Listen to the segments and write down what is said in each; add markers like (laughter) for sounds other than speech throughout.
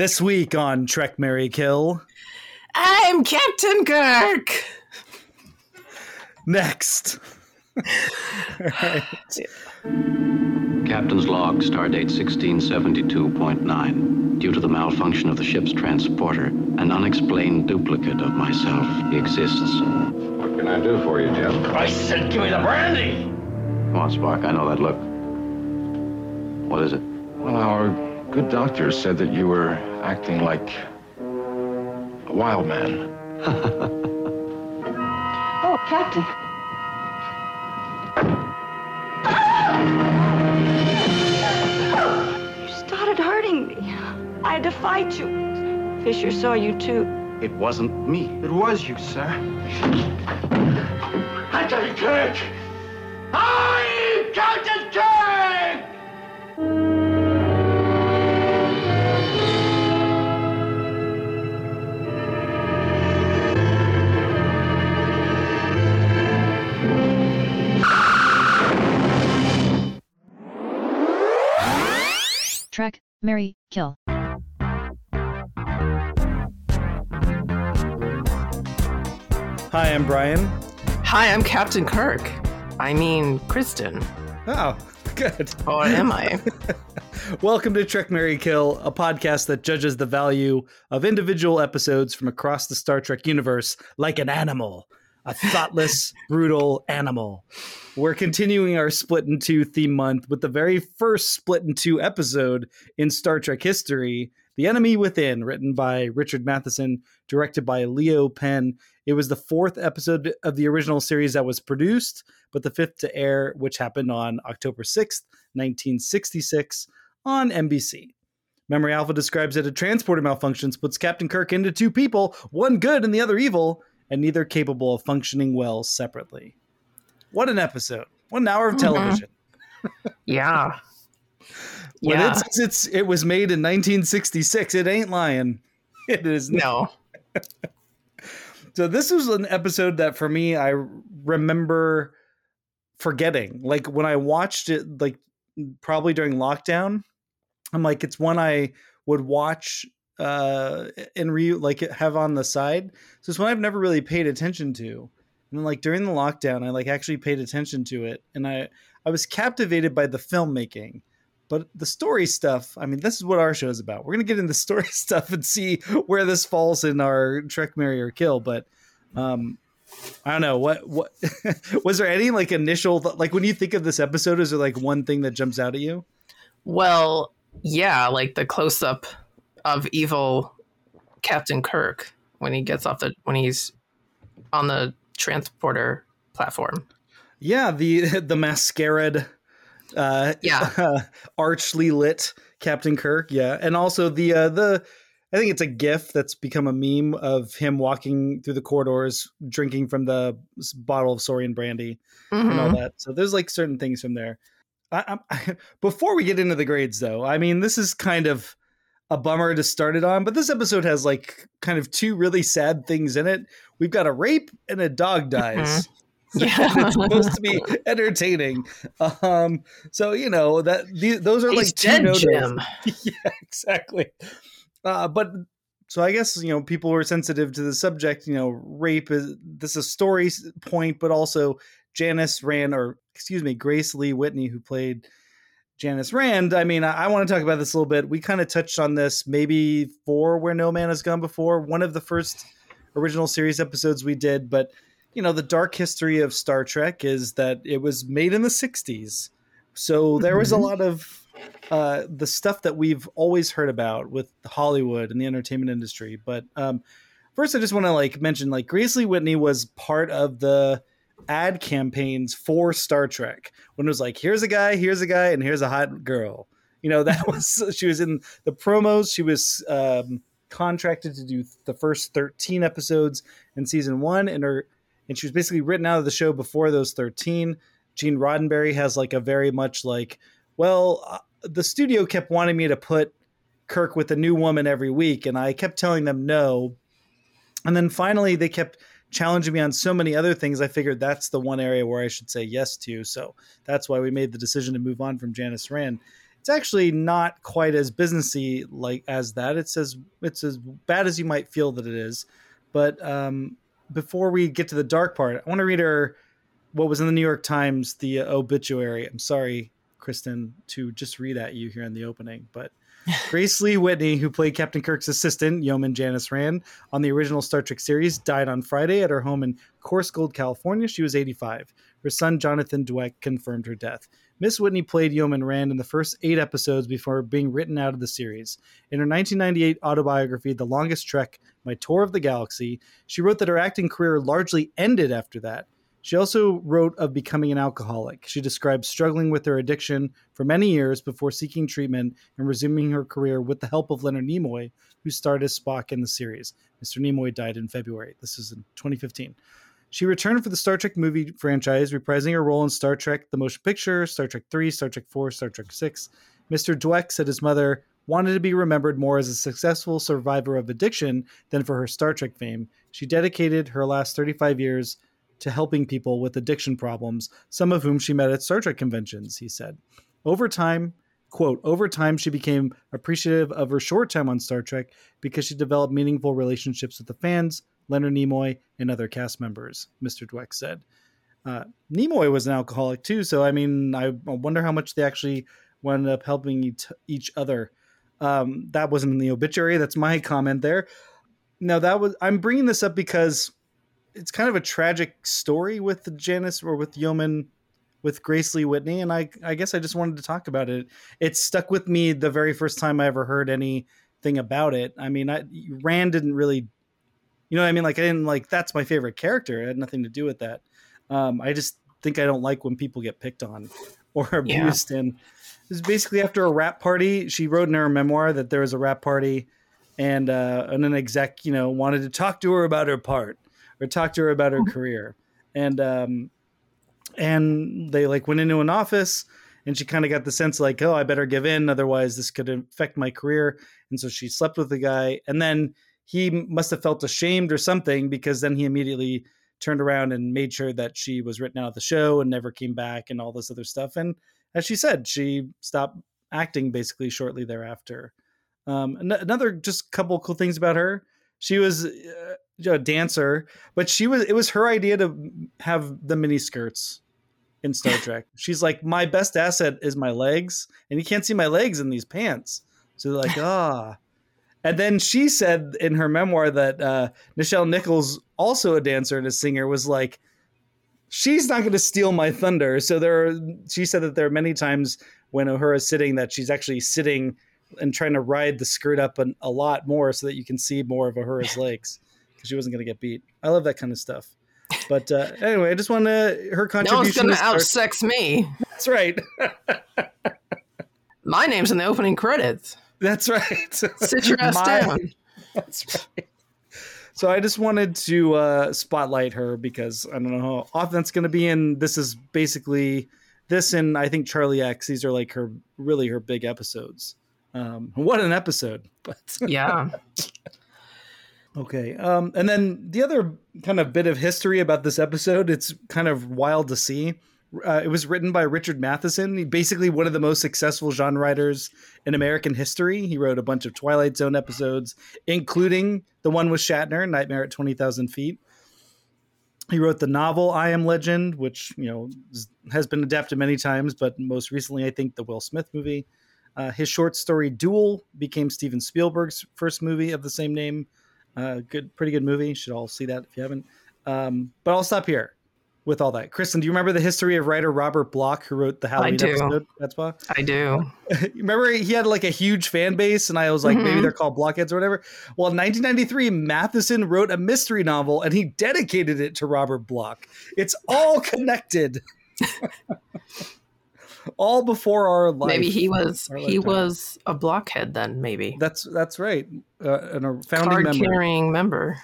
This week on Trek Marry Kill. I'm Captain Kirk. Next. (laughs) Captain's log, stardate 1672.9. Due to the malfunction of the ship's transporter, an unexplained duplicate of myself exists. What can I do for you, Jim? I said give me the brandy! Come on, Spock, I know that look. What is it? Well, our good doctor said that you were acting like a wild man. (laughs) Oh, Captain. You started hurting me. I had to fight you. Fisher saw you too. It wasn't me. It was you, sir. Captain Kirk! I'm Captain Kirk! Trek, Marry, Kill. Hi, I'm Bryan. Hi, I'm Captain Kirk. I mean, Kristen. Oh, (laughs) good. Or am I? (laughs) Welcome to Trek Marry Kill, a podcast that judges the value of individual episodes from across the Star Trek universe like an animal, a thoughtless, brutal animal. We're continuing our Split in Two theme month with the very first Split in Two episode in Star Trek history, The Enemy Within, written by Richard Matheson, directed by Leo Penn. It was the fourth episode of the original series that was produced, but the fifth to air, which happened on October 6th, 1966 on NBC. Memory Alpha describes that a transporter malfunction splits Captain Kirk into two people, one good and the other evil, and neither capable of functioning well separately. What an episode. What an hour of mm-hmm. television. (laughs) yeah. (laughs) When Yeah. it's it was made in 1966, it ain't lying. (laughs) It is No. So this was an episode that for me I remember forgetting. Like when I watched it like probably during lockdown, I'm like it's one I would watch uh and re like have on the side. So it's one I've never really paid attention to. And then like during the lockdown I like actually paid attention to it and I I was captivated by the filmmaking. But the story stuff, I mean, this is what our show is about. We're gonna get into (laughs) story stuff and see where this falls in our Trek, Marry or Kill. But um, I don't know what what (laughs) was there any like initial like when you think of this episode, is there like one thing that jumps out at you? Well, yeah, like the close up of evil Captain Kirk when he gets off the when he's on the transporter platform. Yeah, the (laughs) the masquerade, uh, Yeah. (laughs) archly lit Captain Kirk. Yeah, and also the uh, the I think it's a GIF that's become a meme of him walking through the corridors, drinking from the bottle of Saurian brandy. and all Mhm. that. So there's like certain things from there. I, I, (laughs) before we get into the grades, though, I mean, this is kind of a bummer to start it on, but this episode has like kind of two really sad things in it. We've got a rape and a dog dies. (laughs) Yeah. it's supposed to be entertaining. Um, so you know that the, those are He's like two. Jim. (laughs) yeah, exactly. Uh, but so I guess you know people were sensitive to the subject. You know, rape is this is a story point, but also Janice Rand, or excuse me, Grace Lee Whitney, who played Janice Rand. I mean, I, I want to talk about this a little bit. We kind of touched on this maybe for Where No Man Has Gone Before, one of the first original series episodes we did, but you know, the dark history of Star Trek is that it was made in the 60s. So there was a Mhm. lot of uh, the stuff that we've always heard about with Hollywood and the entertainment industry. But um, first, I just want to like mention like Grace Lee Whitney was part of the ad campaigns for Star Trek when it was like, here's a guy, here's a guy, and here's a hot girl. You know, that (laughs) was she was in the promos. She was um, contracted to do the first 13 episodes in season one, and her and she was basically written out of the show before those 13. Gene Roddenberry has like a very much like, well, uh, the studio kept wanting me to put Kirk with a new woman every week, and I kept telling them no. And then finally, they kept challenging me on so many other things. I figured that's the one area where I should say yes to. So that's why we made the decision to move on from Janice Rand. It's actually not quite as businessy like as that. It's as it's as bad as you might feel that it is. But um, before we get to the dark part, I want to read her what was in the New York Times, the obituary. I'm sorry, Kristen, to just read at you here in the opening, but Grace Lee Whitney, who played Captain Kirk's assistant, Yeoman Janice Rand, on the original Star Trek series, died on Friday at her home in Coarsegold, California. She was 85. Her son, Jonathan Dweck, confirmed her death. Miss Whitney played Yeoman Rand in the first eight episodes before being written out of the series. In her 1998 autobiography, The Longest Trek My Tour of the Galaxy, she wrote that her acting career largely ended after that. She also wrote of becoming an alcoholic. She described struggling with her addiction for many years before seeking treatment and resuming her career with the help of Leonard Nimoy, who starred as Spock in the series. Mr. Nimoy died in February. This is in 2015. She returned for the Star Trek movie franchise, reprising her role in Star Trek The Motion Picture, Star Trek 3, Star Trek 4, Star Trek 6. Mr. Dweck said his mother wanted to be remembered more as a successful survivor of addiction than for her Star Trek fame. She dedicated her last 35 years to helping people with addiction problems, some of whom she met at Star Trek conventions, he said. Over time, quote, over time, she became appreciative of her short time on Star Trek because she developed meaningful relationships with the fans, Leonard Nimoy, and other cast members, Mr. Dweck said. Uh, Nimoy was an alcoholic too, so I mean, I wonder how much they actually wound up helping each other. Um, that wasn't in the obituary. That's my comment there. Now that was I'm bringing this up because it's kind of a tragic story with Janice or with Yeoman with Grace Lee Whitney, and I I guess I just wanted to talk about it. It stuck with me the very first time I ever heard anything about it. I mean, I, Rand didn't really, you know, what I mean, like I didn't like that's my favorite character. It had nothing to do with that. Um, I just think I don't like when people get picked on (laughs) or abused. Yeah. And it was basically after a rap party. She wrote in her memoir that there was a rap party, and uh, and an exec, you know, wanted to talk to her about her part or talk to her about her career. And um, and they like went into an office and she kind of got the sense like, oh, I better give in, otherwise this could affect my career. And so she slept with the guy, and then he must have felt ashamed or something because then he immediately turned around and made sure that she was written out of the show and never came back and all this other stuff. And as she said, she stopped acting basically shortly thereafter. Um, another just couple cool things about her. She was uh, a dancer, but she was it was her idea to have the mini skirts in Star (laughs) Trek. She's like, my best asset is my legs, and you can't see my legs in these pants. So they're like, (laughs) ah. And then she said in her memoir that uh, Nichelle Nichols, also a dancer and a singer, was like, she's not going to steal my thunder. So there, are, she said that there are many times when Uhura's sitting that she's actually sitting and trying to ride the skirt up an, a lot more so that you can see more of Uhura's (laughs) legs because she wasn't going to get beat. I love that kind of stuff. But uh, anyway, I just want to her (laughs) contribution. No one's going to outsex me. That's right. (laughs) My name's in the opening credits. That's right. (laughs) Sit your ass My, down. That's right. So I just wanted to uh, spotlight her because I don't know how often that's going to be in. This is basically this and I think Charlie X. These are like her really her big episodes. Um, what an episode! But yeah. Okay. Um, and then the other kind of bit of history about this episode, it's kind of wild to see. Uh, it was written by Richard Matheson, basically one of the most successful genre writers in American history. He wrote a bunch of Twilight Zone episodes, including the one with Shatner, Nightmare at 20,000 Feet. He wrote the novel I Am Legend, which, you know, has been adapted many times, but most recently, I think, the Will Smith movie. Uh, his short story Duel became Steven Spielberg's first movie of the same name. Uh, good, pretty good movie. You should all see that if you haven't. Um, but I'll stop here with all that. Kristen, do you remember the history of writer Robert Bloch who wrote the Halloween episode? That's why I do. (laughs) remember he had like a huge fan base, and I was like, mm-hmm. maybe they're called blockheads or whatever. Well, in 1993, Matheson wrote a mystery novel, and he dedicated it to Robert Bloch. It's all connected. (laughs) all before our life. Maybe he was he was a blockhead then. Maybe that's that's right. Uh, and a founding Card carrying member.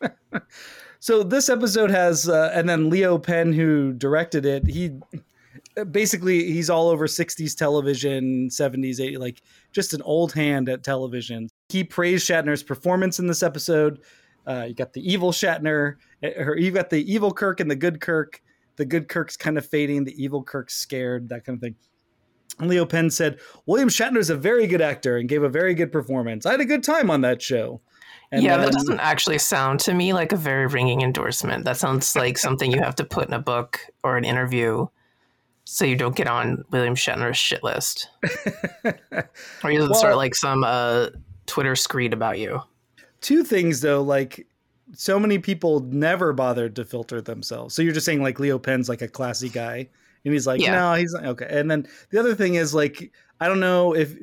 (laughs) so this episode has, uh, and then Leo Penn, who directed it, he basically he's all over 60s television 70s 80s like just an old hand at television he praised shatner's performance in this episode uh, you got the evil shatner or you got the evil kirk and the good kirk the good Kirk's kind of fading, the evil Kirk's scared, that kind of thing. And Leo Penn said, William Shatner is a very good actor and gave a very good performance. I had a good time on that show. And yeah, that doesn't actually sound to me like a very ringing endorsement. That sounds like (laughs) something you have to put in a book or an interview so you don't get on William Shatner's shit list. (laughs) or you doesn't start like some uh, Twitter screed about you. two things though like so many people never bothered to filter themselves so you're just saying like leo penn's like a classy guy and he's like Yeah. no he's not okay and then the other thing is like i don't know if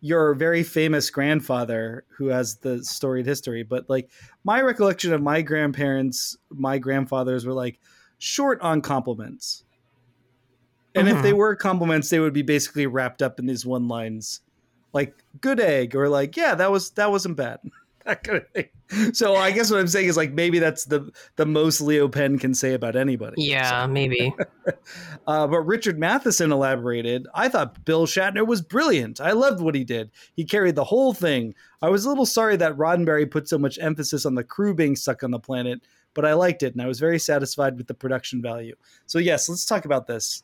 your very famous grandfather who has the storied history but like my recollection of my grandparents my grandfathers were like short on compliments and if Mhm. they were compliments they would be basically wrapped up in these one lines like good egg or like yeah that was that wasn't bad that kind of thing. So I guess what I'm saying is like maybe that's the the most Leo Penn can say about anybody. Yeah, (laughs) maybe. Uh, but Richard Matheson elaborated. I thought Bill Shatner was brilliant. I loved what he did. He carried the whole thing. I was a little sorry that Roddenberry put so much emphasis on the crew being stuck on the planet, but I liked it and I was very satisfied with the production value. So yes, let's talk about this.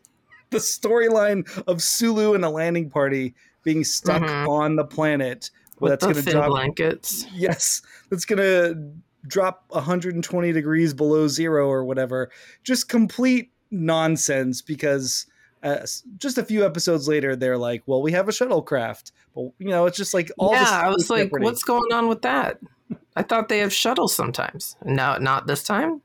The storyline of Sulu and the landing party being stuck Mhm. on the planet. Well, that's going to drop blankets. yes that's gonna drop 120 degrees below zero or whatever just complete nonsense because uh, just a few episodes later they're like well we have a shuttlecraft but you know it's just like all yeah, I was like, jeopardy. what's going on with that? I thought they have shuttles sometimes. No, not this time.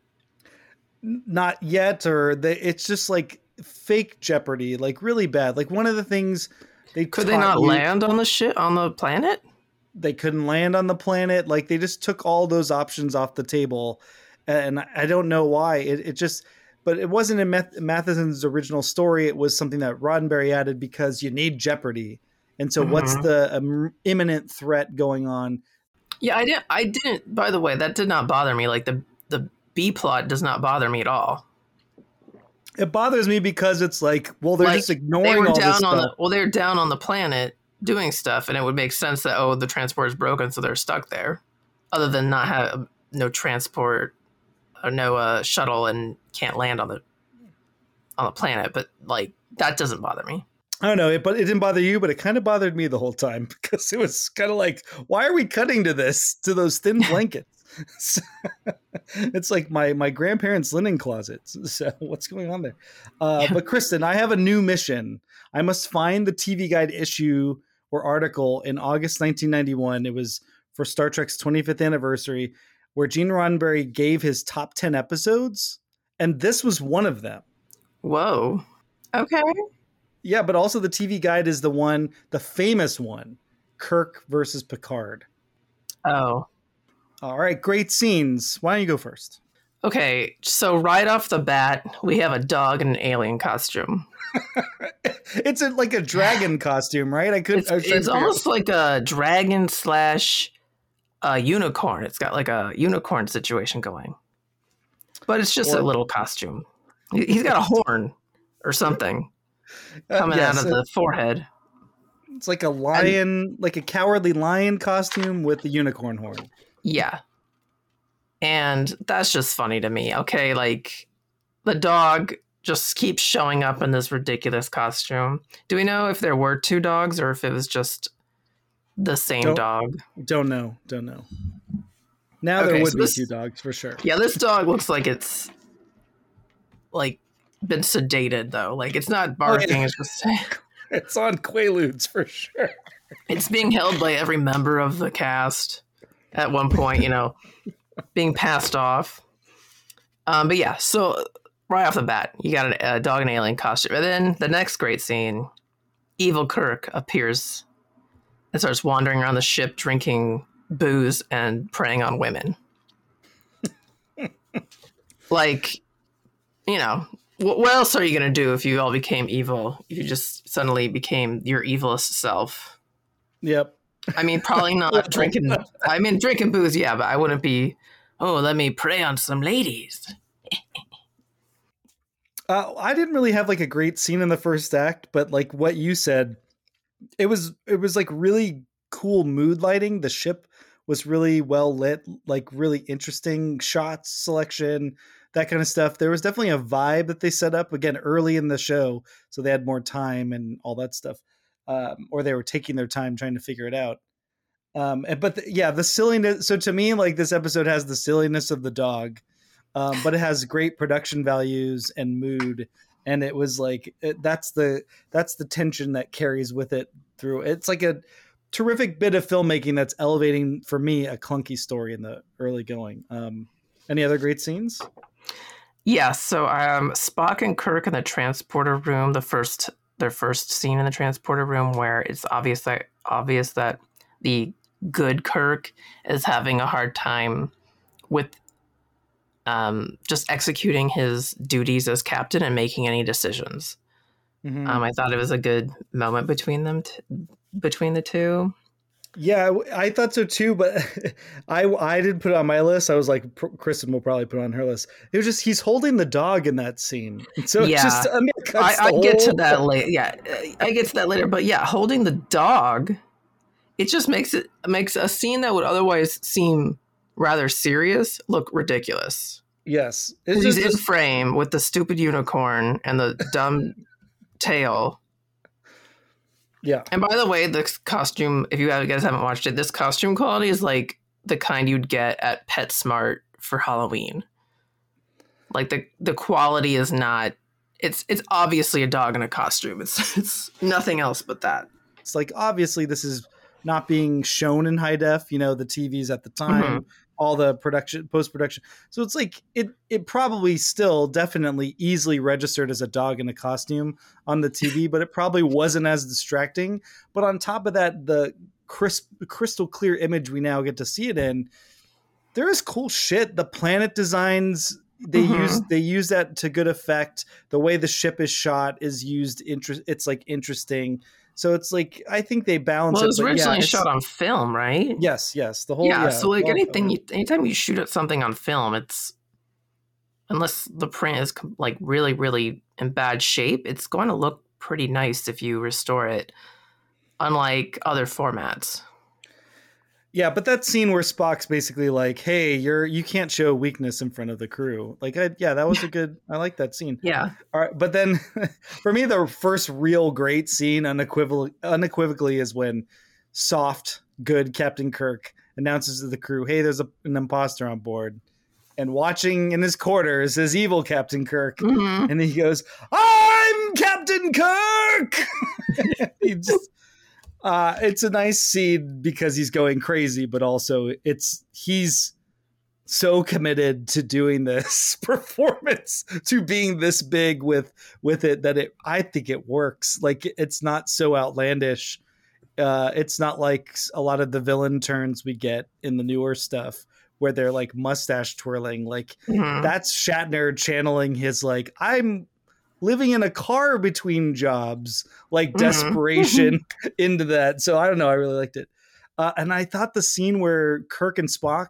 not yet or they, it's just like fake jeopardy like really bad like one of the things they Could they not you- land on the shit on the planet? They couldn't land on the planet. Like they just took all those options off the table, and I- I don't know why. It, it just, but it wasn't in Math- Matheson's original story. It was something that Roddenberry added because you need Jeopardy. And so, what's Mhm. the um, imminent threat going on? Yeah, I didn't. I didn't. By the way, that did not bother me. Like the the B plot does not bother me at all. It bothers me because it's like, well, they're Like, just They ignoring were all this down stuff. on the well, they're down on the planet doing stuff, and it would make sense that oh, the transport is broken, so they're stuck there. Other than not have no transport or no uh, shuttle and can't land on the on the planet, but like that doesn't bother me. I don't know, it, but it didn't bother you, but it kind of bothered me the whole time (laughs) because it was kind of like, why are we cutting to this to those thin (laughs) blankets? So- (laughs) it's like my my grandparents' linen closets. So what's going on there? Uh, but Kristen, I have a new mission. I must find the TV Guide issue or article in August 1991. It was for Star Trek's 25th anniversary, where Gene Roddenberry gave his top 10 episodes, and this was one of them. Whoa. Okay. Yeah, but also the TV guide is the one, the famous one, Kirk versus Picard. Oh. All right, great scenes. Why don't you go first? Okay. So right off the bat, we have a dog in an alien costume. (laughs) it's a, like a dragon (sighs) costume, right? I could. It's, I it's almost like a dragon slash a unicorn. It's got like a unicorn situation going, but it's just Or- a little costume. He- He's got a (laughs) horn or something Uh, coming yes, out of the forehead. It's like a lion, like a cowardly lion costume with the unicorn horn. Yeah, and that's just funny to me. Okay, like the dog just keeps showing up in this ridiculous costume. Do we know if there were two dogs or if it was just the same Don't- dog? Don't know. Don't know. Now there would so be this- two dogs for sure. Yeah, this dog looks like it's like been sedated though. Like it's not oh, barking. It's just (laughs) It's on Quaaludes for sure. it's being held by every member of the cast at one point. You know, being passed off. Um, but yeah, so right off the bat, you got a, a dog and alien costume, and then the next great scene, evil Kirk appears and starts wandering around the ship, drinking booze and preying on women. (laughs) like, you know, wh- what else are you gonna do if you all became evil? If you just suddenly became your evilest self? Yep. I mean, probably (laughs) not drinking. I mean, drinking booze, yeah, but I wouldn't be. Oh, let me prey on some ladies. (laughs) Uh, I didn't really have like a great scene in the first act, but like what you said, it was it was like really cool mood lighting. The ship was really well lit, like really interesting shots selection. that kind of stuff. There was definitely a vibe that they set up again early in the show, so they had more time and all that stuff, um, or they were taking their time trying to figure it out. Um, but the, yeah, the silliness. So to me, like this episode has the silliness of the dog, um, but it has great production values and mood. And it was like it, that's the that's the tension that carries with it through. It's like a terrific bit of filmmaking that's elevating for me a clunky story in the early going. Um, any other great scenes? Yeah, so um, Spock and Kirk in the transporter room, the first their first scene in the transporter room, where it's obvious that obvious that the good Kirk is having a hard time with um, just executing his duties as captain and making any decisions. Mhm. Um, I thought it was a good moment between them, t- between the two. Yeah, I thought so too, but (laughs) I I didn't put it on my list. I was like, Kristen will probably put it on her list. It was just he's holding the dog in that scene, (laughs) so Yeah. just I, mean, I, I get to that (laughs) later. Yeah, I get to that later. But yeah, holding the dog, it just makes it makes a scene that would otherwise seem rather serious look ridiculous. Yes, it's He's just, in frame with the stupid unicorn and the dumb tail. yeah. And by the way, this costume, if you guys haven't watched it, this costume quality is like the kind you'd get at PetSmart for Halloween. Like the the quality is not. It's it's obviously a dog in a costume. It's it's nothing else but that. It's like obviously this is not being shown in high def. You know, the TVs at the time, Mm-hmm. all the production, post production. So it's like it it probably still definitely easily registered as a dog in a costume on the TV, but it probably wasn't as distracting. But on top of that, the crisp, crystal clear image we now get to see it in, there is cool shit. The planet designs they Mhm. use they use that to good effect. The way the ship is shot is used. Interest. It's like interesting. So it's like I think they balance. Well, it was yeah, originally it's- shot on film, right? Yes, yes. The whole yeah, yeah. so like anything you anytime you shoot at something on film it's unless the print is like really really in bad shape it's going to look pretty nice if you restore it unlike other formats Yeah, but that scene where Spock's basically like, "Hey, you're you can't show weakness in front of the crew." Like, I, yeah, that was a good. I like that scene. yeah All right, but then (laughs) for me, the first real great scene, unequivocal, unequivocally, is when soft, good Captain Kirk announces to the crew, "Hey, there's a, an imposter on board," and watching in his quarters is evil Captain Kirk, Mhm. and he goes, "I'm Captain Kirk." (laughs) he just, uh, it's a nice scene because he's going crazy, but also it's he's so committed to doing this (laughs) performance to being this big with with it that it I think it works. Like it's not so outlandish. Uh, it's not like a lot of the villain turns we get in the newer stuff where they're like mustache twirling. Like Mhm. that's Shatner channeling his like I'm living in a car between jobs, like Mhm. desperation (laughs) into that. So I don't know. I really liked it, uh, and I thought the scene where Kirk and Spock,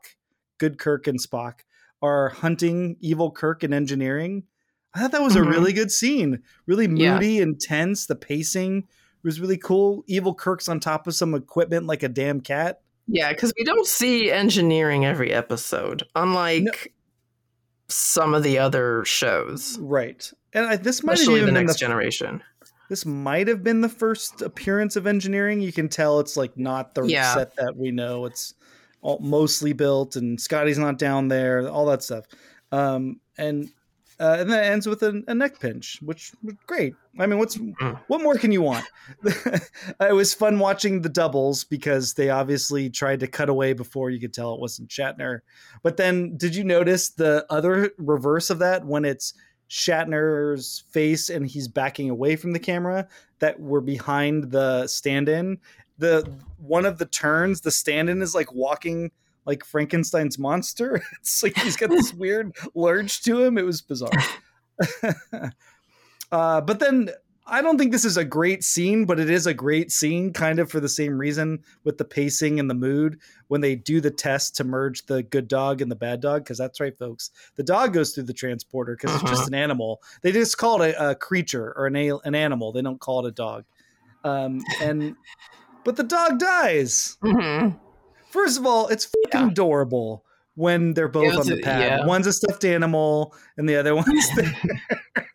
good Kirk and Spock, are hunting evil Kirk in engineering. I thought that was Mhm. a really good scene. Really Yeah. moody, intense. The pacing was really cool. Evil Kirk's on top of some equipment like a damn cat. yeah because we don't see engineering every episode unlike some of the other shows Right. And I, this might have especially the next the generation This might have been the first appearance of engineering. You can tell it's like not the Yeah. set that we know. It's all mostly built, and Scotty's not down there. All that stuff, um, and uh, and then it ends with a, a neck pinch, which was great. I mean, what's Mm. what more can you want? (laughs) it was fun watching the doubles because they obviously tried to cut away before you could tell it wasn't Shatner. But then, did you notice the other reverse of that when it's Shatner's face and he's backing away from the camera that were behind the stand-in. The one of the turns, the stand-in is like walking like Frankenstein's monster. (laughs) It's like he's got this (laughs) weird lurch to him. It was bizarre. (laughs) uh, but then I don't think this is a great scene, but it is a great scene, kind of for the same reason with the pacing and the mood when they do the test to merge the good dog and the bad dog. Because that's right, folks. The dog goes through the transporter because it's just an animal. They just call it a, a creature or an, a, an animal. They don't call it a dog. Um, and but the dog dies. Mhm. First of all, it's fucking Yeah. adorable. When they're both was on the pad. yeah. One's a stuffed animal, and the other (laughs) one's there. (laughs)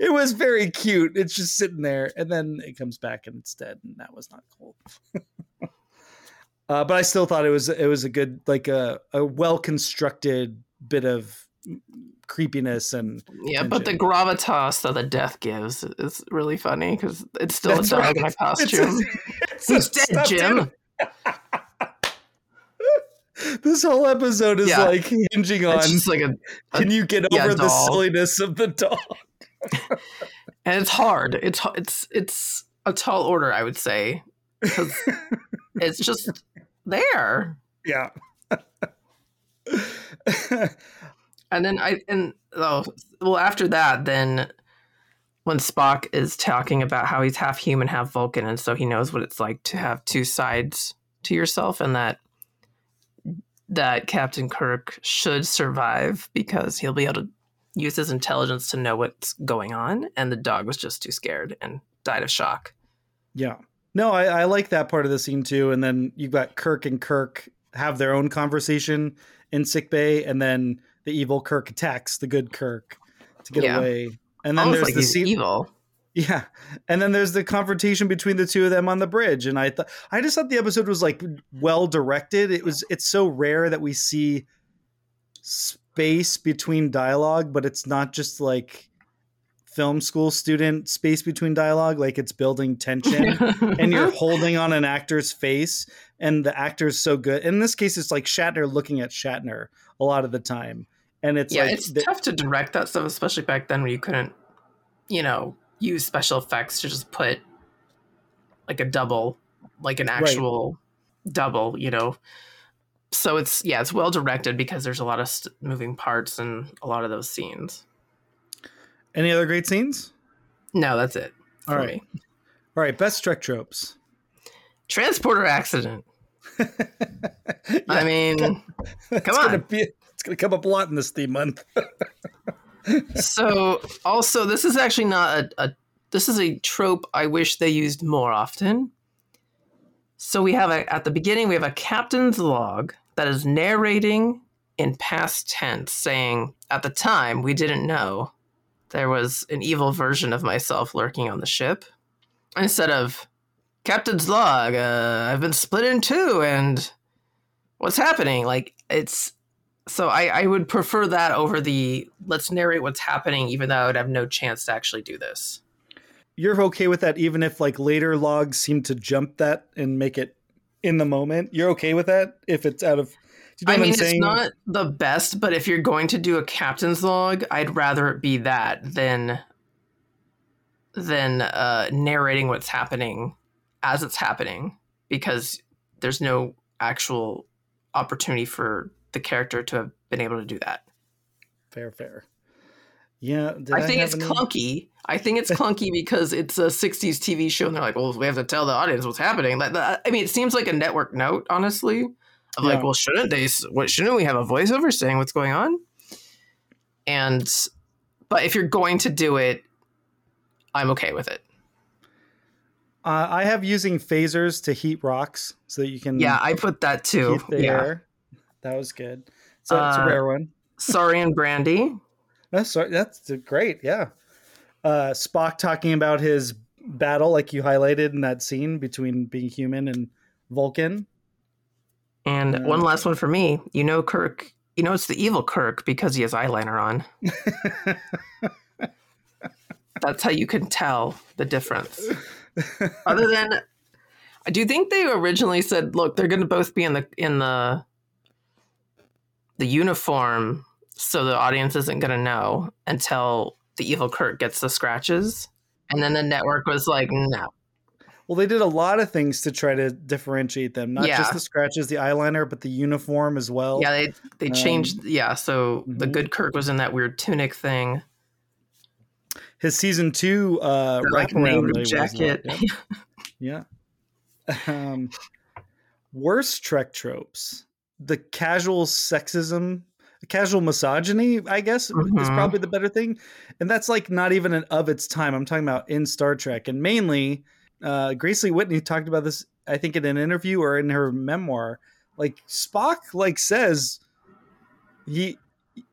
it was very cute. It's just sitting there, and then it comes back and it's dead, and that was not cool. (laughs) uh, but I still thought it was it was a good, like a a well constructed bit of creepiness and Yeah, but the gravitas that the death gives is really funny because it's still That's a dog right. in a It's costume. a- it's a dead, Jim? (laughs) This whole episode is Yeah. like hinging on. It's just like a, a- Can you get yeah, over the silliness of the dog? (laughs) and it's hard. It's it's it's a tall order, I would say, because (laughs) it's just there. Yeah. And then I and oh well after that then when Spock is talking about how he's half human, half Vulcan, and so he knows what it's like to have two sides to yourself, and that that Captain Kirk should survive because he'll be able to use his intelligence to know what's going on, and the dog was just too scared and died of shock. yeah. No, I, I like that part of the scene too. And then you've got Kirk and Kirk have their own conversation in sickbay, and then the evil Kirk attacks the good Kirk to get Yeah. away. And then Almost there's like the scene. evil. Yeah, and then there's the confrontation between the two of them on the bridge, and I thought I just thought the episode was like well directed. It was it's so rare that we see space between dialogue, but it's not just like film school student space between dialogue, like it's building tension, (laughs) and you're holding on an actor's face, and the actor's so good. In this case, it's like Shatner looking at Shatner a lot of the time, and it's yeah, like it's the- tough to direct that stuff, especially back then when you couldn't, you know, use special effects to just put like a double, like an actual double, you know. So it's yeah, it's well directed because there's a lot of st- moving parts in a lot of those scenes. any other great scenes. No, that's it. All right. Me. All right, best Trek tropes. transporter accident. (laughs) I Yeah. mean, (laughs) it's come Gonna on. be, it's going to come up a lot in this theme month. (laughs) so also this is actually not a, a this is a trope i wish they used more often. So we have a at the beginning we have a captain's log that is narrating in past tense saying at the time we didn't know there was an evil version of myself lurking on the ship. Instead of captain's log uh, i've been split in two and what's happening? Like it's so I, I would prefer that over the let's narrate what's happening, even though I would have no chance to actually do this. You're okay with that, even if like later logs seem to jump that and make it in the moment. You're okay with that if it's out of. You know I mean, it's not the best, but if you're going to do a captain's log, I'd rather it be that than than uh, narrating what's happening as it's happening, because there's no actual opportunity for the character to have been able to do that. fair, fair. Yeah, I think it's any- clunky. I think it's clunky (laughs) because it's a '60s TV show, and they're like, "Well, we have to tell the audience what's happening." Like, I mean, it seems like a network note, honestly. Of like, well, shouldn't they? What shouldn't we have a voiceover saying what's going on? And, but if you're going to do it, I'm okay with it. Uh, I have using phasers to heat rocks so that you can Yeah, I put that too. Yeah, air. That was good. So it's a Uh, rare one. Saurian Brandy. That's that's great. Yeah. Uh, Spock talking about his battle, like you highlighted in that scene between being human and Vulcan. And Yeah. one last one for me. You know, Kirk. You know, it's the evil Kirk because he has eyeliner on. (laughs) That's how you can tell the difference. Other than, I do think they originally said, "Look, they're going to both be in the in the the uniform, so the audience isn't going to know until the evil Kirk gets the scratches," and then the network was like, "No." Well, they did a lot of things to try to differentiate them, not Yeah. just the scratches, the eyeliner, but the uniform as well. Yeah, they they Um, changed. yeah, so the mhm. good Kirk was in that weird tunic thing. His season two uh, The, like, wraparound name really was a jacket. Yeah. (laughs) yeah. Um, worst Trek tropes: the casual sexism, the casual misogyny. I guess is Mhm. probably the better thing, and that's like not even an of its time. I'm talking about in Star Trek, and mainly uh, Grace Lee Whitney talked about this. I think in an interview or in her memoir. Like Spock, like says he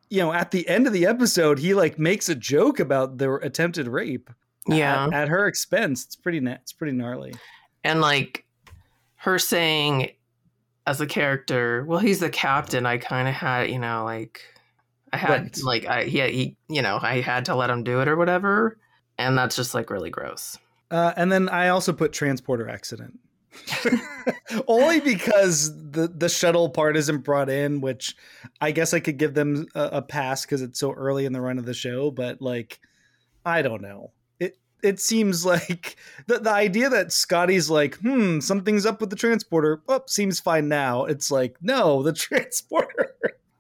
you know at the end of the episode he like makes a joke about their attempted rape Yeah. at, at her expense it's pretty it's pretty gnarly and like her saying as a character, well, he's the captain. I kind of had, you know, like I had Right. like I he, he you know I had to let him do it or whatever, and that's just like really gross. uh, and then i also put transporter accident (laughs) only because the the shuttle part isn't brought in which i guess i could give them a, a pass because it's so early in the run of the show but like i don't know it seems like (laughs) the, the idea that scotty's like hmm something's up with the transporter. Oh seems fine now. It's like no the (laughs) transporter.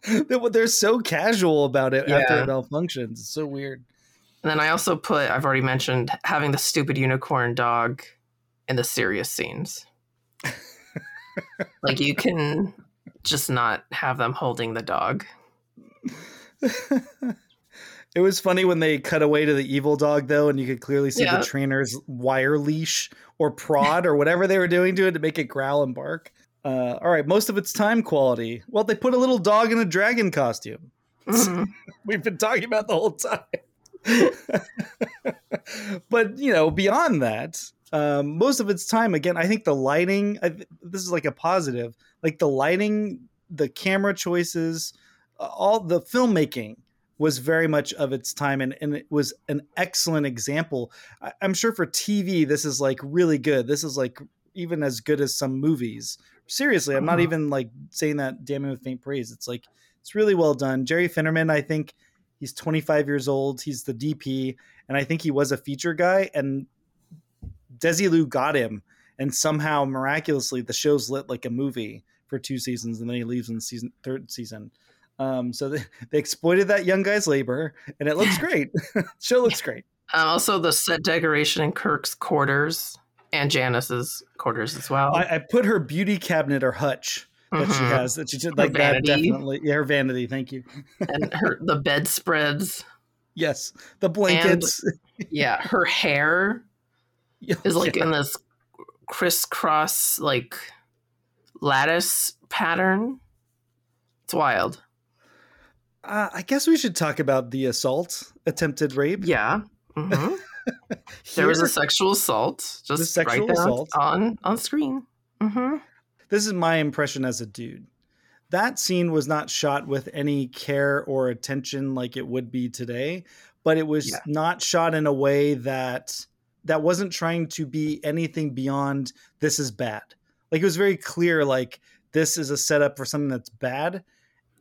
They- they're so casual about it after it malfunctions. It's so weird. And then I also put I've already mentioned having the stupid unicorn dog in the serious scenes. like you can just not have them holding the dog. (laughs) it was funny when they cut away to the evil dog though and you could clearly see Yeah. the trainer's wire leash or (laughs) prod or whatever they were doing to it to make it growl and bark uh, all right most of its time quality well they put a little dog in a dragon costume Mhm. (laughs) we've been talking about the whole time (laughs) but you know beyond that um, most of its time again i think the lighting I, this is like a positive like the lighting the camera choices all the filmmaking was very much of its time and, and it was an excellent example. I, i'm sure for tv this is like really good. This is like even as good as some movies. Seriously i'm not Mhm. even like saying that damning with faint praise. It's like it's really well done. Jerry finnerman i think he's 25 years old. He's the dp and i think he was a feature guy and Desi desilu got him and somehow miraculously the show's lit like a movie for two seasons and then he leaves in the season third season um, so they, (laughs) they exploited that young guy's labor and it looks (laughs) great (laughs) show looks great Um, also, the set decoration in Kirk's quarters and Janice's quarters as well. I, I put her beauty cabinet or hutch that she Mhm. has that she did like that definitely yeah her vanity thank you and her the bedspreads. yes the blankets Yeah, her hair is like Yeah. in this crisscross like lattice pattern. It's wild. Uh, I guess we should talk about the assault, attempted rape. Yeah. hmm (laughs) There was a sexual assault. Just sexual right there assault. on on screen. hmm this is my impression as a dude. That scene was not shot with any care or attention like it would be today, but it was Yeah. not shot in a way that that wasn't trying to be anything beyond this is bad. Like it was very clear like this is a setup for something that's bad.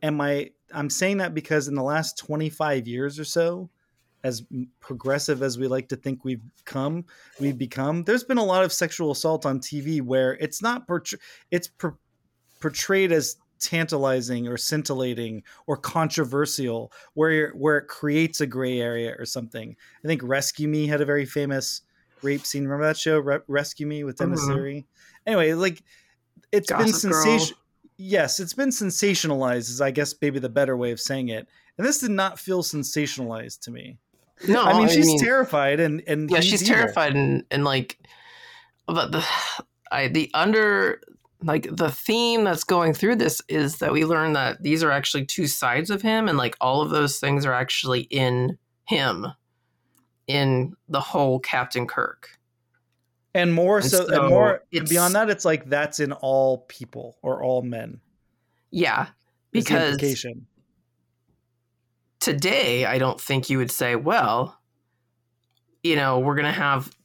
And my I'm saying that because in the last 25 years or so, as progressive as we like to think we've come, we've become. There's been a lot of sexual assault on TV where it's not portray- it's per- portrayed as tantalizing or scintillating or controversial, where where it creates a gray area or something. I think Rescue Me had a very famous rape scene. Remember that show, Re- Rescue Me with Dennis Mhm. Leary? Anyway, like it's been Gossip Girl. sensation. Yes, it's been sensationalized, is I guess maybe the better way of saying it. And this did not feel sensationalized to me. No, I mean, she's terrified, and and yeah, she's evil. terrified and and like, but the I the under like the theme that's going through this is that we learn that these are actually two sides of him, and like all of those things are actually in him, in the whole Captain Kirk. And more And so, so and more and beyond that. It's like that's in all people or all men. Yeah, because today I don't think you would say, well, you know, we're gonna have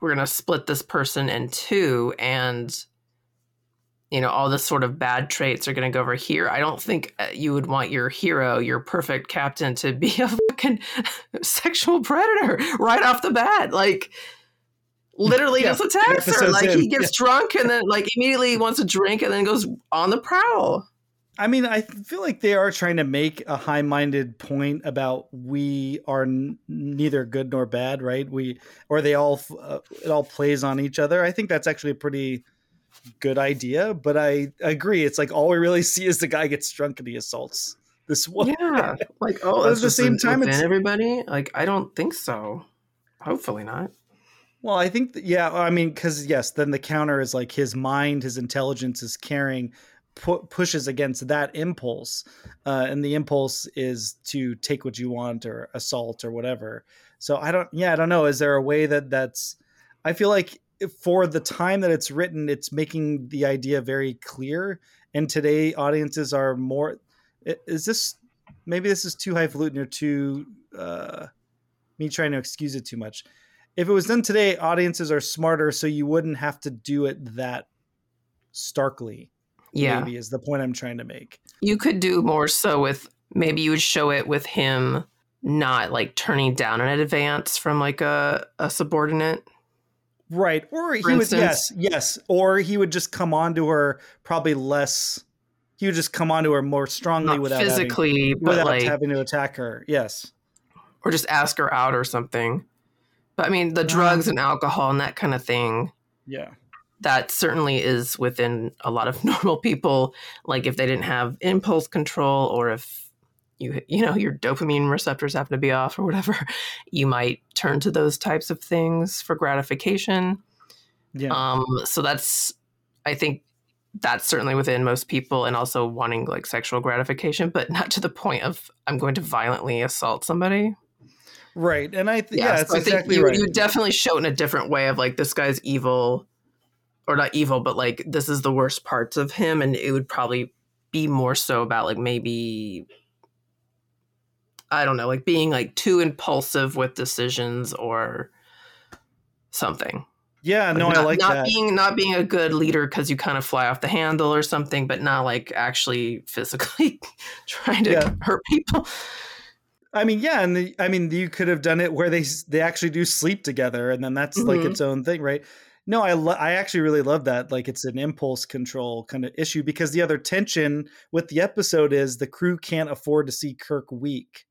we're gonna split this person in two and you know all the sort of bad traits are going to go over here i don't think uh, you would want your hero your perfect captain to be (laughs) a fucking (laughs) sexual predator right off the bat like literally Yeah, just attacks her like in, he gets drunk and then like immediately wants a drink and then goes on the prowl. I mean, I feel like they are trying to make a high-minded point about we are n- neither good nor bad, right? We or they all uh, it all plays on each other. I think that's actually a pretty good idea, but I agree. It's like all we really see is the guy gets drunk and he assaults this one. yeah. Like oh at the same time, it's- everybody? Like i don't think so. Hopefully not Well, I think yeah, I mean, because yes, then the counter is like his mind, his intelligence is caring, pu- pushes against that impulse, uh, and the impulse is to take what you want or assault or whatever. So I don't, yeah, I don't know. Is there a way that that's? I feel like for the time that it's written, it's making the idea very clear. And today, audiences are more. Is this maybe this is too highfalutin or too uh, me trying to excuse it too much? If it was done today, audiences are smarter, so you wouldn't have to do it that starkly. Yeah. Maybe is the point I'm trying to make. You could do more so with maybe you would show it with him not like turning down an advance from like a, a subordinate. Right. Or he would yes, yes. Or he would just come on to her probably less he would just come on to her more strongly Not without physically, having, without like having to attack her. Yes. or just ask her out or something. But I mean the drugs and alcohol and that kind of thing, Yeah. that certainly is within a lot of (laughs) normal people. Like if they didn't have impulse control or if you you know your dopamine receptors happen to be off or whatever, (laughs) you might turn to those types of things for gratification. Yeah. Um, so that's, I think that's certainly within most people and also wanting like sexual gratification, but not to the point of I'm going to violently assault somebody. Right. And I th- yeah, so it's I think you, right. you definitely show it in a different way of like this guy's evil or not evil, but like this is the worst parts of him. And it would probably be more so about like maybe I don't know, like being like too impulsive with decisions or something. yeah, no, not, I like not that. being not being a good leader because you kind of fly off the handle or something, but not like actually physically (laughs) trying to Yeah. hurt people. I mean, yeah, and the, I mean, you could have done it where they they actually do sleep together, and then that's like Mhm. its own thing, right? No, I lo- I actually really love that. Like, it's an impulse control kind of issue because the other tension with the episode is the crew can't afford to see Kirk weak,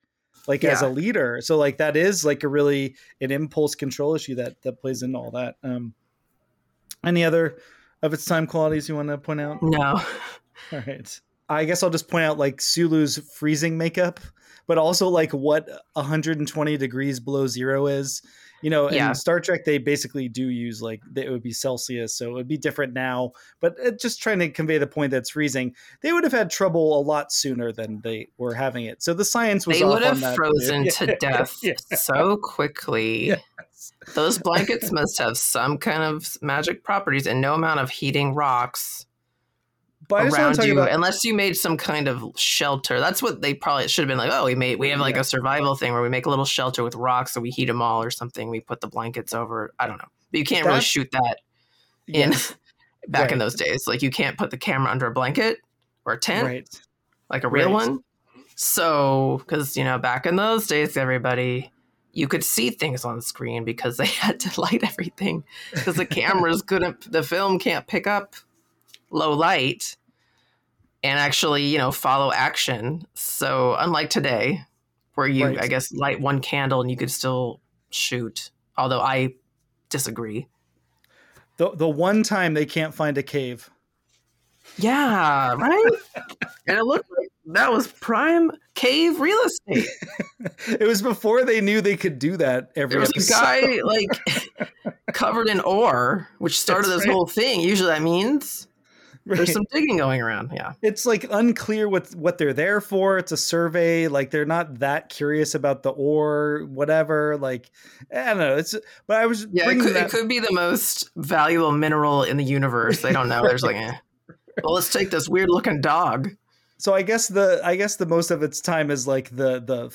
like as a leader. So, like, that is like a really an impulse control issue that that plays into all that. Um, any other of its time qualities you want to point out? No. All right. I guess I'll just point out like Sulu's freezing makeup, but also like what 120 degrees below zero is. You know, Yeah. in Star Trek, they basically do use like it would be Celsius, so it would be different now. But uh, just trying to convey the point that it's freezing, they would have had trouble a lot sooner than they were having it. So the science was They off would have frozen to (laughs) death Yeah. so quickly. Yes. Those blankets must have some kind of magic properties, and no amount of heating rocks But I just want around you, about unless you made some kind of shelter. That's what they probably should have been like. Oh, we made we have like Yeah. a survival thing where we make a little shelter with rocks, so we heat them all or something. We put the blankets over. I don't know, but you can't really shoot that in Yes, (laughs) back in those days. Like you can't put the camera under a blanket or a tent, right. like a real Right. one. So, because you know, back in those days, everybody you could see things on screen because they (laughs) had to light everything because the (laughs) cameras couldn't, the film can't pick up low light and actually, you know, follow action. So, unlike today, where you, Right. I guess, light one candle and you could still shoot. Although I disagree. The the one time they can't find a cave. Yeah, right. (laughs) and it looked like that was prime cave real estate. (laughs) It was before they knew they could do that every There was a guy like (laughs) covered in ore, which started That's this right. whole thing. Usually that means Right. there's some digging going around. Yeah. it's like unclear what what they're there for. It's a survey. Like they're not that curious about the ore, whatever. Like I don't know. It's but I was Yeah, it could, that. it could be the most valuable mineral in the universe. They don't know. There's like, eh. (laughs) well, let's take this weird looking dog. so I guess the I guess the most of its time is like the the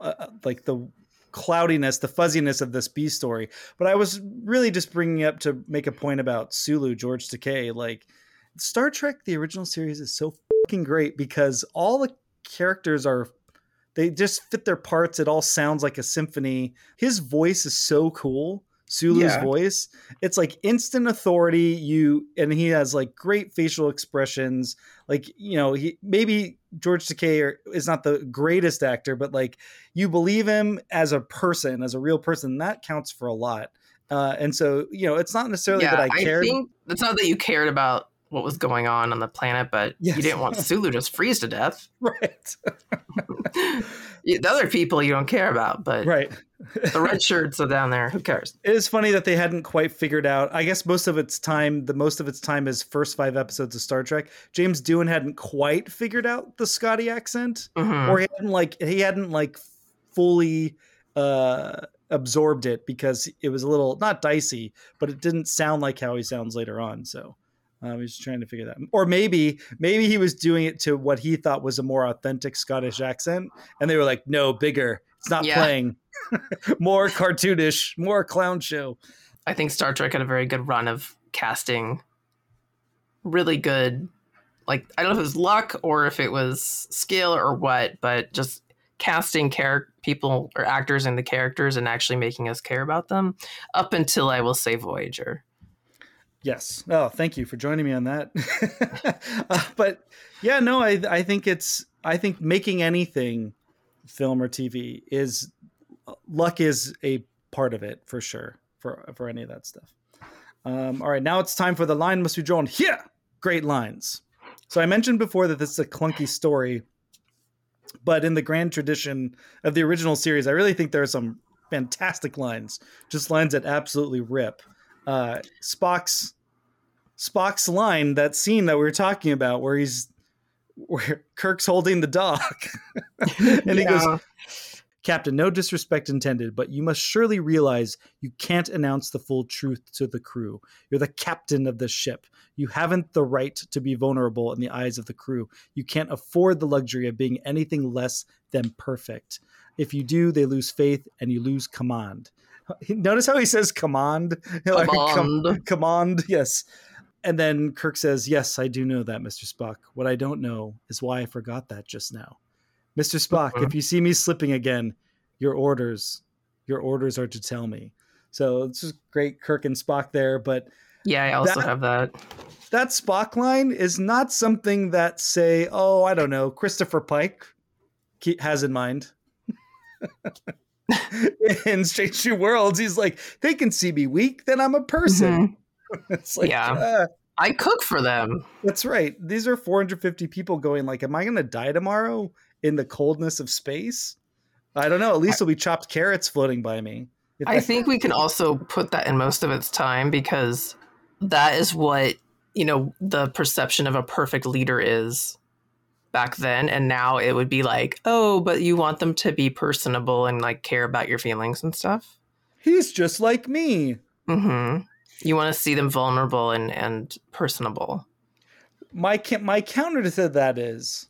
uh, like the cloudiness, the fuzziness of this B story. But I was really just bringing up to make a point about Sulu, George Takei. Like Star Trek, the original series is so fucking great because all the characters are they just fit their parts. It all sounds like a symphony. His voice is so cool. Sulu's Yeah. voice. It's like instant authority. You and he has like great facial expressions. Like you know, he maybe George Takei is not the greatest actor, but like you believe him as a person, as a real person. That counts for a lot. Uh, and so you know, it's not necessarily yeah, that I cared. think it's not that you cared about what was going on on the planet, but Yes. you didn't want (laughs) Sulu to just freeze to death. Right. (laughs) The other people you don't care about, but right. the red (laughs) shirts are down there. Who cares? It is funny that they hadn't quite figured out. I guess most of its time, the most of its time is first five episodes of Star Trek. James Doohan hadn't quite figured out the Scotty accent, Mhm. or he hadn't like he hadn't like fully uh absorbed it because it was a little not dicey, but it didn't sound like how he sounds later on. So um, he's trying to figure that. Or maybe maybe he was doing it to what he thought was a more authentic Scottish accent, and they were like, "No, bigger. It's not Yeah. playing. (laughs) more cartoonish, more clown show." I think Star Trek had a very good run of casting really good. Like I don't know if it was luck or if it was skill or what, but just casting char- people or actors in the characters and actually making us care about them up until I will say Voyager. Yes. Oh, thank you for joining me on that. (laughs) uh, but yeah, no, I I think it's I think making anything film or TV is luck is a part of it for sure for for any of that stuff. Um, all right, now it's time for the line must be drawn here. Great lines. So I mentioned before that this is a clunky story, but in the grand tradition of the original series, I really think there are some fantastic lines, just lines that absolutely rip uh, Spock's Spock's line, that scene that we were talking about, where he's where Kirk's holding the dog, (laughs) and he goes, Captain, no disrespect intended, but you must surely realize you can't announce the full truth to the crew. You're the captain of the ship. You haven't the right to be vulnerable in the eyes of the crew. You can't afford the luxury of being anything less than perfect. If you do, they lose faith and you lose command. Notice how he says command? (laughs) Like, com- Command. command, yes. And then Kirk says, Yes, I do know that, Mr. Spock. What I don't know is why I forgot that just now. Mr. Spock, Mhm. if you see me slipping again, your orders, your orders are to tell me. So it's just great Kirk and Spock there, but Yeah, I also That- have that. that Spock line is not something that say, oh, I don't know, Christopher Pike has in mind. (laughs) (laughs) in Strange New Worlds, he's like, they can see me weak, then I'm a person. (laughs) it's like, Yeah. uh, I cook for them. that's right. These are 450 people going like, am I going to die tomorrow in the coldness of space? I don't know. At least there'll be chopped carrots floating by me. If I think we can also put that in most of its time because that is what, you know, the perception of a perfect leader is back then. And now it would be like, oh, but you want them to be personable and like care about your feelings and stuff. he's just like me. hmm You want to see them vulnerable and, and personable. my my counter to that is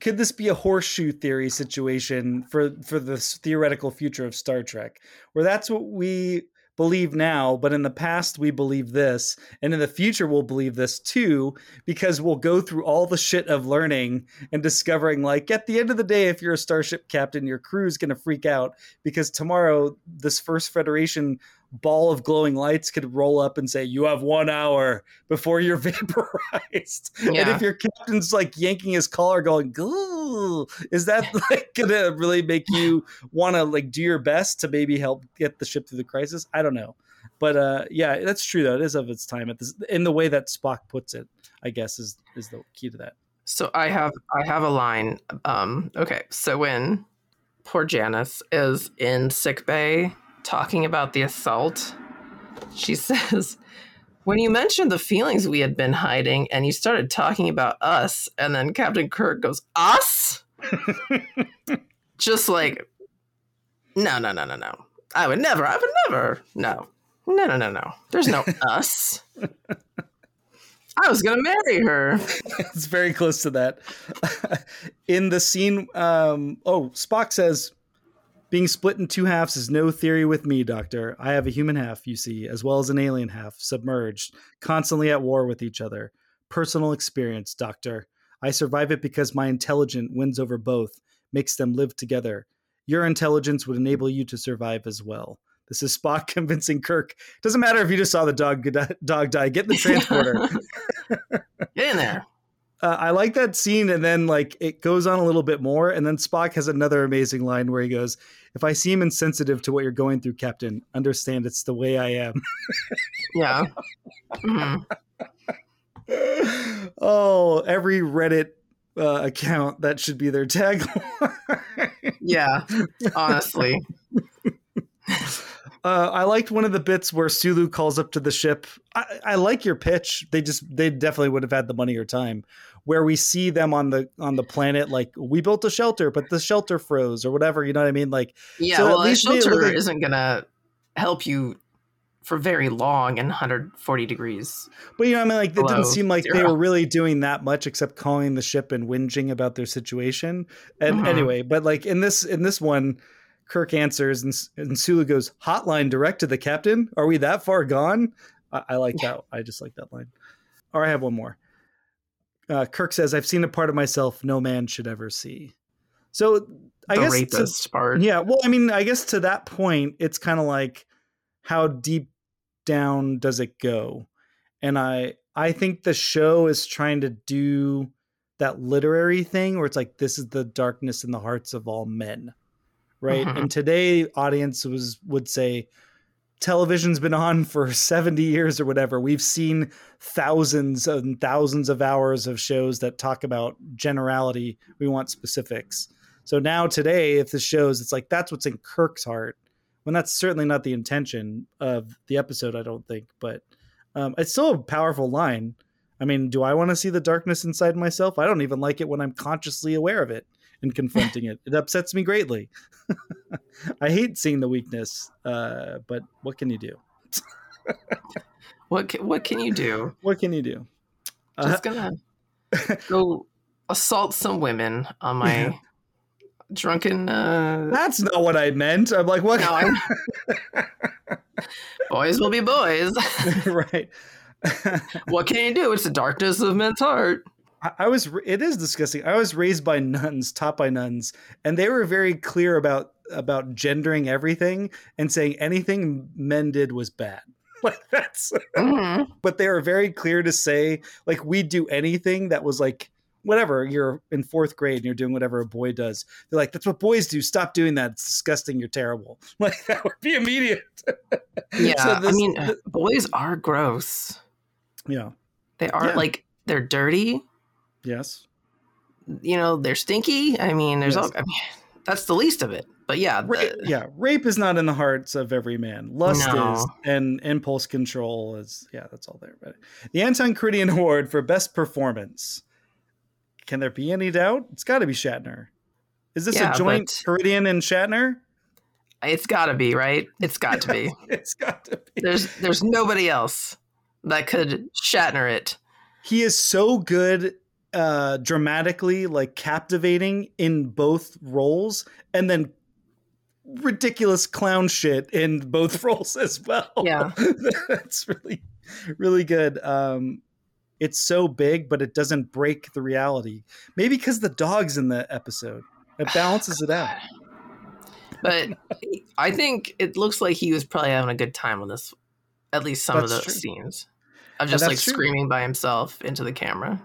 could this be a horseshoe theory situation for for the theoretical future of Star Trek where that's what we believe now but in the past we believe this and in the future we'll believe this too because we'll go through all the shit of learning and discovering like at the end of the day if you're a starship captain your crew is going to freak out because tomorrow this first federation ball of glowing lights could roll up and say you have 1 hour before you're (laughs) vaporized. And if your captain's like yanking his collar, going, "Goo," is that (laughs) like gonna really make you want to like do your best to maybe help get the ship through the crisis? I don't know, but uh, yeah, that's true though. It is of its time at this in the way that Spock puts it. I guess is is the key to that. So I have I have a line. Um, okay, so when poor Janice is in sick bay talking about the assault, she (laughs) says, "When you mentioned the feelings we had been hiding, and you started talking about us, and then Captain Kirk goes, us." (laughs) Just like, no, no, no, no, no. I would never. I would never. No, no, no, no, no. There's no (laughs) us. I was gonna marry her. it's very close to that. in the scene, um, oh, Spock says, "Being split in two halves is no theory with me, Doctor. I have a human half, you see, as well as an alien half, submerged, constantly at war with each other. Personal experience, Doctor. I survive it because my intelligence wins over both, makes them live together. Your intelligence would enable you to survive as well." This is Spock (laughs) convincing Kirk. Doesn't matter if you just saw the dog (laughs) dog die. Get in the (laughs) transporter. Get in there. Uh, I like that scene, and then like it goes on a little bit more, and then Spock has another amazing line where he goes, "If I seem insensitive to what you're going through, Captain, understand it's the way I am." Yeah. Mhm. (laughs) oh, every Reddit uh, account that should be their tagline. (laughs) Yeah, honestly. (laughs) Uh, I liked one of the bits where Sulu calls up to the ship. I, I like your pitch. They just they definitely would have had the money or time. Where we see them on the on the planet, like we built a shelter, but the shelter froze or whatever. You know what I mean? Like Yeah, So at well, a least look shelter like- isn't gonna help you for very long in 140 degrees. But you know, what I mean, like it didn't seem like they were really doing that much, except calling the ship and whinging about their situation. And Mhm. anyway, but like in this in this one, Kirk answers and, and Sulu goes, "Hotline direct to the captain. Are we that far gone?" I, I like (laughs) that. I just like that line. Or I have one more. Uh, Kirk says, "I've seen a part of myself no man should ever see." So I the guess to- rapist part. yeah, well, I mean, I guess to that point, it's kind of like how deep down does it go? And I I think the show is trying to do that literary thing where it's like this is the darkness in the hearts of all men. Right? Mhm. And today audience was would say television's been on (laughs) for 70 years or whatever. We've seen thousands and thousands of hours of shows that talk about generality. We want specifics. So now today, if this shows, it's like that's what's in Kirk's heart. When that's certainly not the intention of the episode, I don't think. But um, it's still a powerful line. I mean, do I want to see the darkness inside myself? I don't even like it when I'm consciously aware of it and confronting it. It upsets me greatly. (laughs) I hate seeing the weakness, uh, but what can you do? (laughs) What can, what can you do? What can you do? Uh, Just gonna (laughs) go assault some women on my drunken. Uh, that's not what I meant. I'm like, what? no, boys will be boys. right. what can you do? It's the darkness of men's heart. I- I was. It is disgusting. I was raised by nuns, taught by nuns, and they were very clear about about gendering everything and saying anything men did was bad. (laughs) Like that's. Mhm. But they were very clear to say like we do anything that was like whatever. You're in fourth grade and you're doing whatever a boy does. They're like that's what boys do. Stop doing that. It's disgusting. You're terrible. (laughs) Like that would be immediate. (laughs) Yeah, So I this- mean, boys are gross. Yeah. They are Yeah. like they're dirty. Yes. You know, they're stinky. I mean, there's Yes. all. I mean, that's the least of it. But yeah, the- yeah, rape is not in the hearts of every man. Lust No. is, and impulse control is. Yeah, that's all there. But the Anton Cridian (laughs) Award for Best Performance. Can there be any doubt? It's got to be Shatner. Is this Yeah, a joint but- Cridian and Shatner? it's got to be right. It's got to be. (laughs) It's got to be. There's there's nobody else that could Shatner it. He is so good uh dramatically like captivating in both roles and then ridiculous clown shit in both (laughs) roles as well Yeah. (laughs) that's really really good um it's so big but it doesn't break the reality maybe because the dog's in the episode it balances it out (sighs) But I think it looks like he was probably having a good time on this. At least some of That's those true. scenes of just like true. screaming by himself into the camera.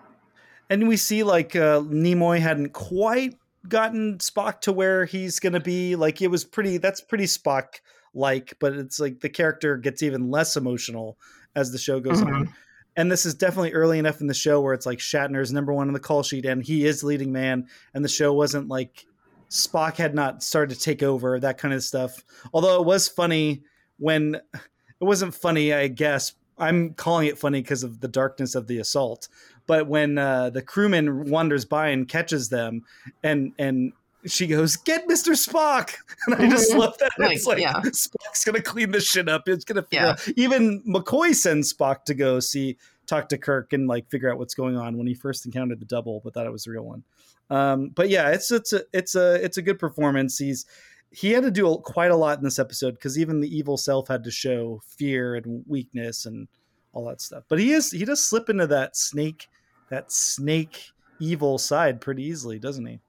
And we see like uh nimoy hadn't quite gotten spock to where he's gonna be. Like it was pretty that's pretty spock like but it's like the character gets even less emotional as the show goes on. And this is definitely early enough in the show where it's like shatner's number one on the call sheet and he is leading man. And the show wasn't like spock had not started to take over that kind of stuff. Although it was funny when it wasn't funny i guess. I'm calling it funny because of the darkness of the assault but when uh, the crewman wanders by and catches them and and she goes get mr spock (laughs) and i just Mhm. love that Like, it's like yeah. spock's gonna clean this shit up it's gonna figure Yeah. out even mccoy sends spock to go see talk to kirk and like figure out what's going on when he first encountered the double but thought it was the real one um but yeah it's it's a it's a it's a good performance he's he had to do a, quite a lot in this episode because even the evil self had to show fear and weakness and all that stuff. But he is he does slip into that snake that snake evil side pretty easily, doesn't he?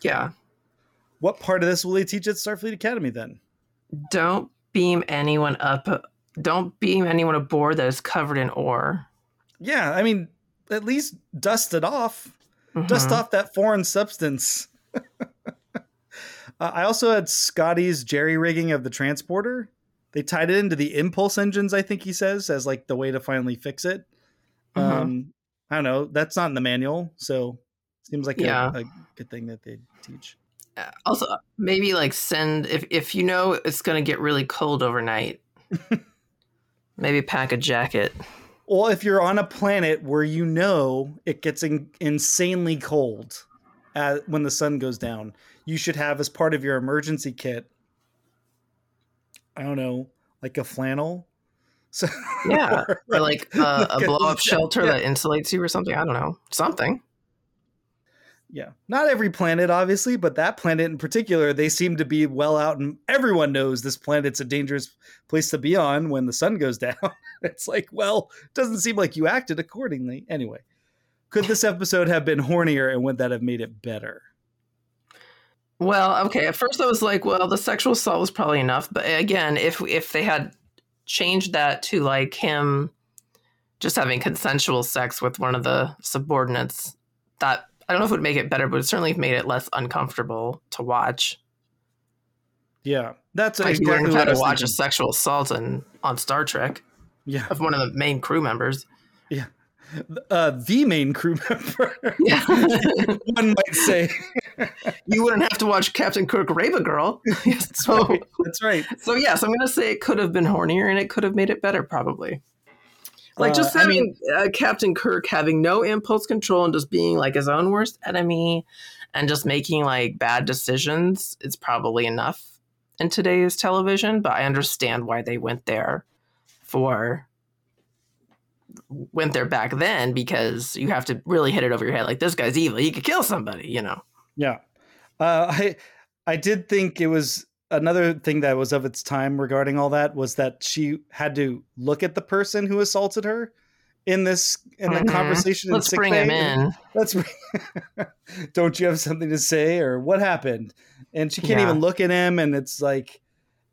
Yeah. What part of this will he teach at Starfleet Academy then? Don't beam anyone up. Don't beam anyone aboard that is covered in ore. Yeah, I mean, at least dust it off. Dust Mhm. off that foreign substance. (laughs) uh, I also had Scotty's jerry rigging of the transporter. They tied it into the impulse engines, I think he says, as like the way to finally fix it. Mhm. Um, I don't know. That's not in the manual, so seems like Yeah. a, a good thing that they teach. Uh, Also, maybe like send if if you know it's going to get really cold overnight. (laughs) maybe pack a jacket. Well, if you're on a planet where you know it gets in, insanely cold uh, when the sun goes down, you should have as part of your emergency kit. I don't know, like a flannel. (laughs) So Yeah, or (laughs) like uh, a Like a- blow up (laughs) shelter yeah. that insulates you or something. I don't know, something. Yeah, not every planet, obviously, but that planet in particular, they seem to be well out, and everyone knows this planet's a dangerous place to be on when the sun goes down. it's like, well, it doesn't seem like you acted accordingly. Anyway, could this episode have been hornier, and would that have made it better? Well, okay. At first, I was like, well, the sexual assault was probably enough. But again, if if they had changed that to like him just having consensual sex with one of the subordinates, that I don't know if it would make it better, but it certainly made it less uncomfortable to watch. Yeah, that's Like exactly what I to watch a sexual assault in, on Star Trek Yeah, of one of the main crew members. Uh, the main crew (laughs) member. Yeah. One might say. you wouldn't have to watch Captain Kirk rape a girl. (laughs) so, That's right. so yes, I'm going to say it could have been hornier and it could have made it better, probably. Like just Uh, I having uh, Captain Kirk having no impulse control and just being like his own worst enemy and just making like bad decisions is probably enough in today's television. But I understand why they went there for went there back then because you have to really hit it over your head like this guy's evil he could kill somebody you know Yeah. Uh, I I did think it was another thing that was of its time regarding all that was that she had to look at the person who assaulted her in this in the Mhm. conversation. in let's sick bring him in (laughs) Let's. (laughs) Don't you have something to say or what happened? And she can't Yeah. even look at him, and it's like,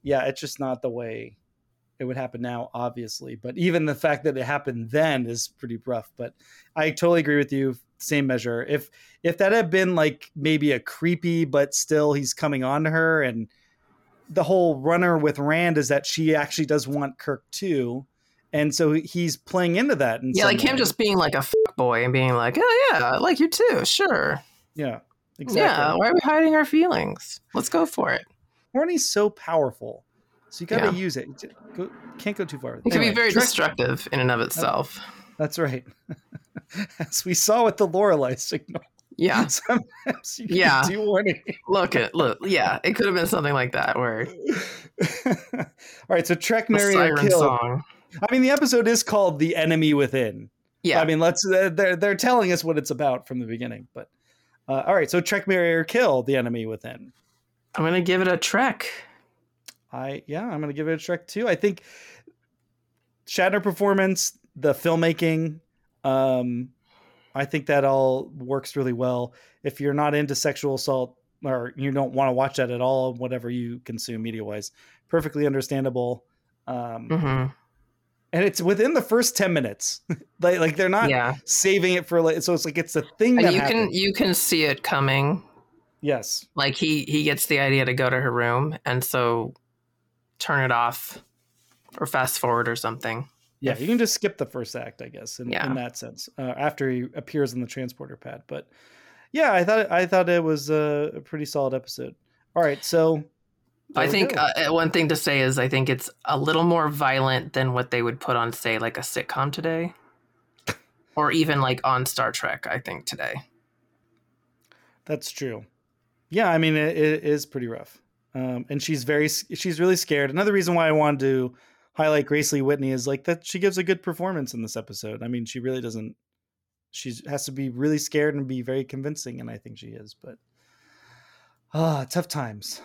yeah, it's just not the way it would happen now, obviously. But even the fact that it happened then is pretty rough. But I totally agree with you. Same measure. If if that had been like maybe a creepy, but still he's coming on to her, and the whole runner with Rand is that she actually does want Kirk too, and so he's playing into that. In yeah like him just being like a boy and being like oh yeah i like you too sure yeah, exactly. yeah why are we hiding our feelings let's go for it horny's so powerful so you gotta Yeah. use it. Go, can't go too far it can Anyway, be very destructive in and of itself. That's right. (laughs) As we saw with the lorelei signal. Yeah. (laughs) Sometimes you can Yeah. do look at look yeah it could have been something like that where (laughs) all right so trek marry or kill. song. I mean the episode is called the enemy within. Yeah. I mean let's they're, they're telling us what it's about from the beginning but uh, all right so trek marry or kill the enemy within. I'm gonna give it a trek I yeah, I'm gonna give it a Trek too. I think Shatner performance, the filmmaking, um, I think that all works really well. If you're not into sexual assault or you don't want to watch that at all, whatever you consume media wise, perfectly understandable. Um, hmm And it's within the first ten minutes, (laughs) like like they're not yeah saving it for like so it's like it's the thing and that you can you can see it coming yes, like he he gets the idea to go to her room and so turn it off or fast forward or something Yeah, If- you can just skip the first act, I guess, in, Yeah. in that sense, uh, after he appears in the transporter pad. But yeah, I thought I thought it was a, a pretty solid episode. All right, so I think uh, one thing to say is I think it's a little more violent than what they would put on, say, like a sitcom today, (laughs) or even like on Star Trek. I think today. that's true. Yeah, I mean it, it is pretty rough, um, and she's very she's really scared. Another reason why I wanted to highlight Grace Lee Whitney is like that she gives a good performance in this episode. I mean, she really doesn't. She has to be really scared and be very convincing, and I think she is. But ah, tough times. Tough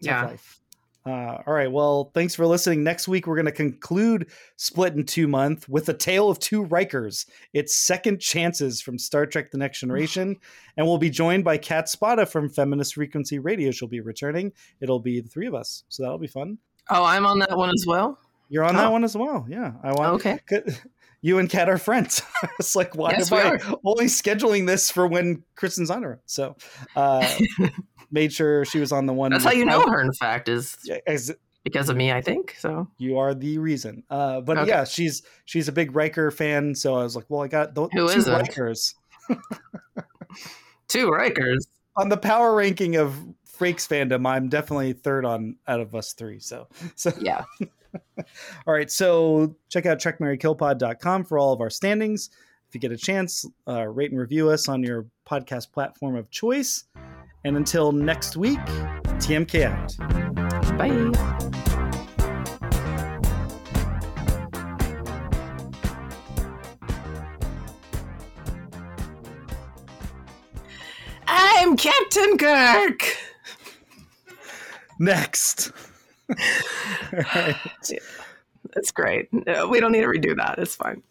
Yeah. life. Uh, all right. Well, thanks for listening. Next week, we're going to conclude Split in Two Month with a tale of two Rikers. It's second chances from Star Trek The Next Generation. (laughs) and we'll be joined by Kat Spada from Feminist Frequency Radio. She'll be returning. It'll be the three of us. So that'll be fun. Oh, I'm on that one as well. You're on Oh. that one as well. Yeah. I want Okay. (laughs) you and Kat are friends. (laughs) it's like, why Yes, am I are. only scheduling this for when Kristen's on her? So, uh, made sure she was on the one. That's how you know her. In fact, is As, because of me, I think. So You are the reason. Uh, but Okay. yeah, she's she's a big Riker fan, so I was like, well, I got the Who two isn't? Rikers two Rikers. (laughs) on the power ranking of Frakes fandom. I'm definitely third on out of us three. So so Yeah. (laughs) All right, so check out trekmarrykillpod.com for all of our standings. If you get a chance, uh, rate and review us on your podcast platform of choice. And until next week, TMK out. Bye. I'm Captain Kirk. Next. (laughs) All right. It's great. Uh, We don't need to redo that. It's fine.